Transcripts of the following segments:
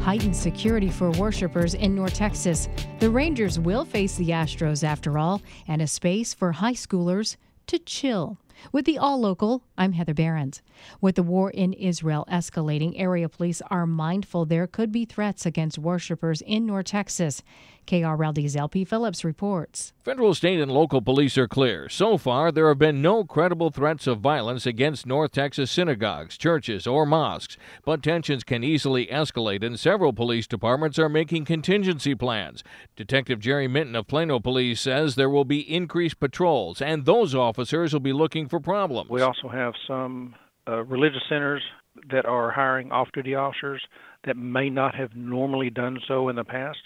Heightened security for worshipers in North Texas. The Rangers will face the Astros after all, and a space for high schoolers to chill. With the All Local, I'm Heather Behrens. With the war in Israel escalating, area police are mindful there could be threats against worshipers in North Texas. KRLD's LP Phillips reports. Federal, state, and local police are clear. So far, there have been no credible threats of violence against North Texas synagogues, churches, or mosques. But tensions can easily escalate, and several police departments are making contingency plans. Detective Jerry Minton of Plano Police says there will be increased patrols, and those officers will be looking for problems. We also have some uh, religious centers that are hiring off duty officers that may not have normally done so in the past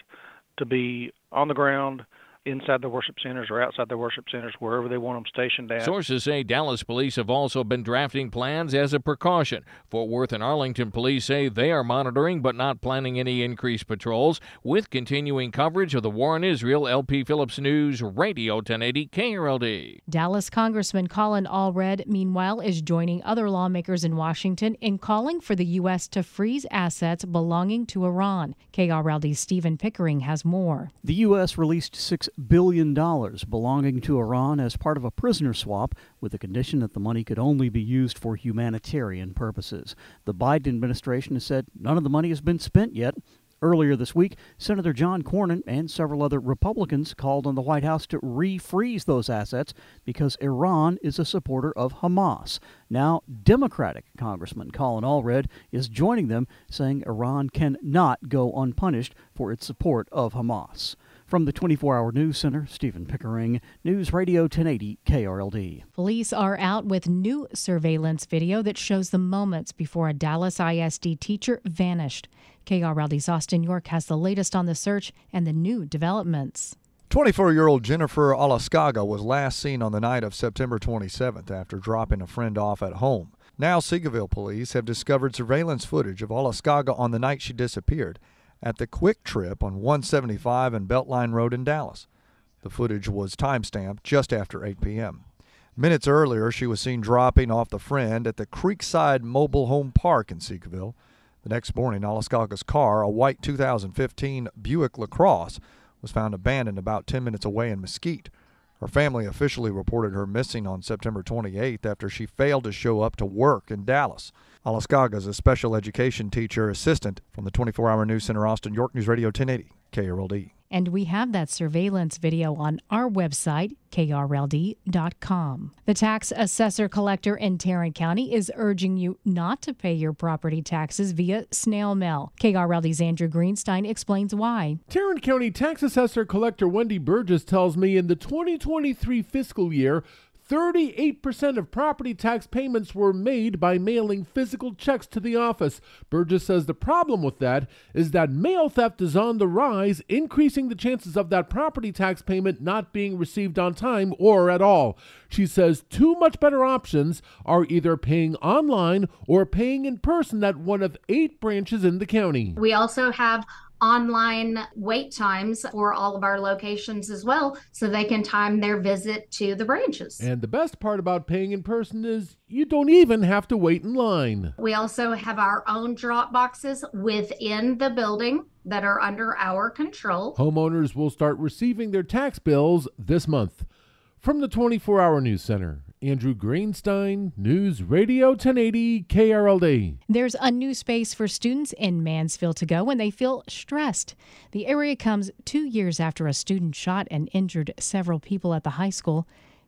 to be on the ground inside the worship centers or outside the worship centers, wherever they want them stationed at. Sources say Dallas police have also been drafting plans as a precaution. Fort Worth and Arlington police say they are monitoring but not planning any increased patrols. With continuing coverage of the war in Israel, LP Phillips News, Radio 1080 KRLD. Dallas Congressman Colin Allred, meanwhile, is joining other lawmakers in Washington in calling for the U.S. to freeze assets belonging to Iran. KRLD's Stephen Pickering has more. The U.S. released six billion dollars belonging to Iran as part of a prisoner swap with the condition that the money could only be used for humanitarian purposes. The Biden administration has said none of the money has been spent yet. Earlier this week, Senator John Cornyn and several other Republicans called on the White House to refreeze those assets because Iran is a supporter of Hamas. Now, Democratic Congressman Colin Allred is joining them, saying Iran cannot go unpunished for its support of Hamas. From the 24 Hour News Center, Stephen Pickering, News Radio 1080 KRLD. Police are out with new surveillance video that shows the moments before a Dallas ISD teacher vanished. KRLD's Austin York has the latest on the search and the new developments. 24 year old Jennifer Alaskaga was last seen on the night of September 27th after dropping a friend off at home. Now, Seagoville police have discovered surveillance footage of Alaskaga on the night she disappeared at the QuikTrip on 175 and Beltline Road in Dallas. The footage was timestamped just after 8 p.m. Minutes earlier, she was seen dropping off the friend at the Creekside Mobile Home Park in Seagoville. The next morning, Alaskaga's car, a white 2015 Buick LaCrosse, was found abandoned about 10 minutes away in Mesquite. Her family officially reported her missing on September 28th after she failed to show up to work in Dallas. Alaskaga is a special education teacher assistant from the 24 Hour News Center, Austin, York News Radio 1080, KRLD. And we have that surveillance video on our website, krld.com. The tax assessor collector in Tarrant County is urging you not to pay your property taxes via snail mail. KRLD's Andrew Greenstein explains why. Tarrant County tax assessor collector Wendy Burgess tells me in the 2023 fiscal year, 38% of property tax payments were made by mailing physical checks to the office. Burgess says the problem with that is that mail theft is on the rise, increasing the chances of that property tax payment not being received on time or at all. She says two much better options are either paying online or paying in person at one of eight branches in the county. We also have online wait times for all of our locations as well so they can time their visit to the branches. And the best part about paying in person is you don't even have to wait in line. We also have our own drop boxes within the building that are under our control. Homeowners will start receiving their tax bills this month. From the 24 Hour News Center, Andrew Greenstein, News Radio 1080 KRLD. There's a new space for students in Mansfield to go when they feel stressed. The area comes two years after a student shot and injured several people at the high school.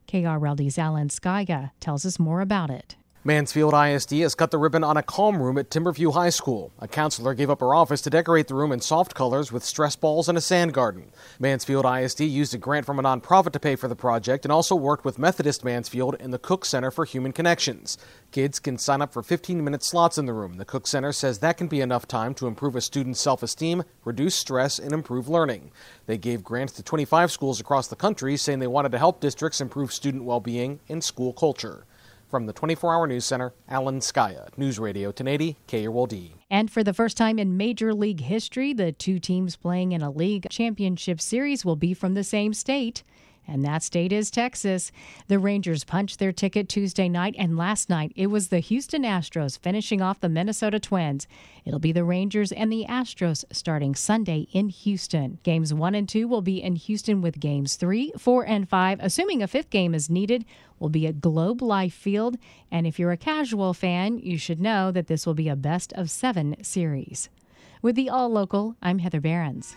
KRLD's Alan Scaia tells us more about it. Mansfield ISD has cut the ribbon on a calm room at Timberview High School. A counselor gave up her office to decorate the room in soft colors with stress balls and a sand garden. Mansfield ISD used a grant from a nonprofit to pay for the project and also worked with Methodist Mansfield and the Cook Center for Human Connections. Kids can sign up for 15 minute slots in the room. The Cook Center says that can be enough time to improve a student's self esteem, reduce stress, and improve learning. They gave grants to 25 schools across the country, saying they wanted to help districts improve student well being and school culture. From the 24 Hour News Center, Alan Scaia, News Radio 1080, KRLD. And for the first time in Major League history, the two teams playing in a league championship series will be from the same state and that state is Texas. The Rangers punched their ticket Tuesday night, and last night it was the Houston Astros finishing off the Minnesota Twins. It'll be the Rangers and the Astros starting Sunday in Houston. Games 1 and 2 will be in Houston with games 3, 4, and 5, assuming a fifth game is needed, will be at Globe Life Field. And if you're a casual fan, you should know that this will be a best of seven series. With the All Local, I'm Heather Behrens.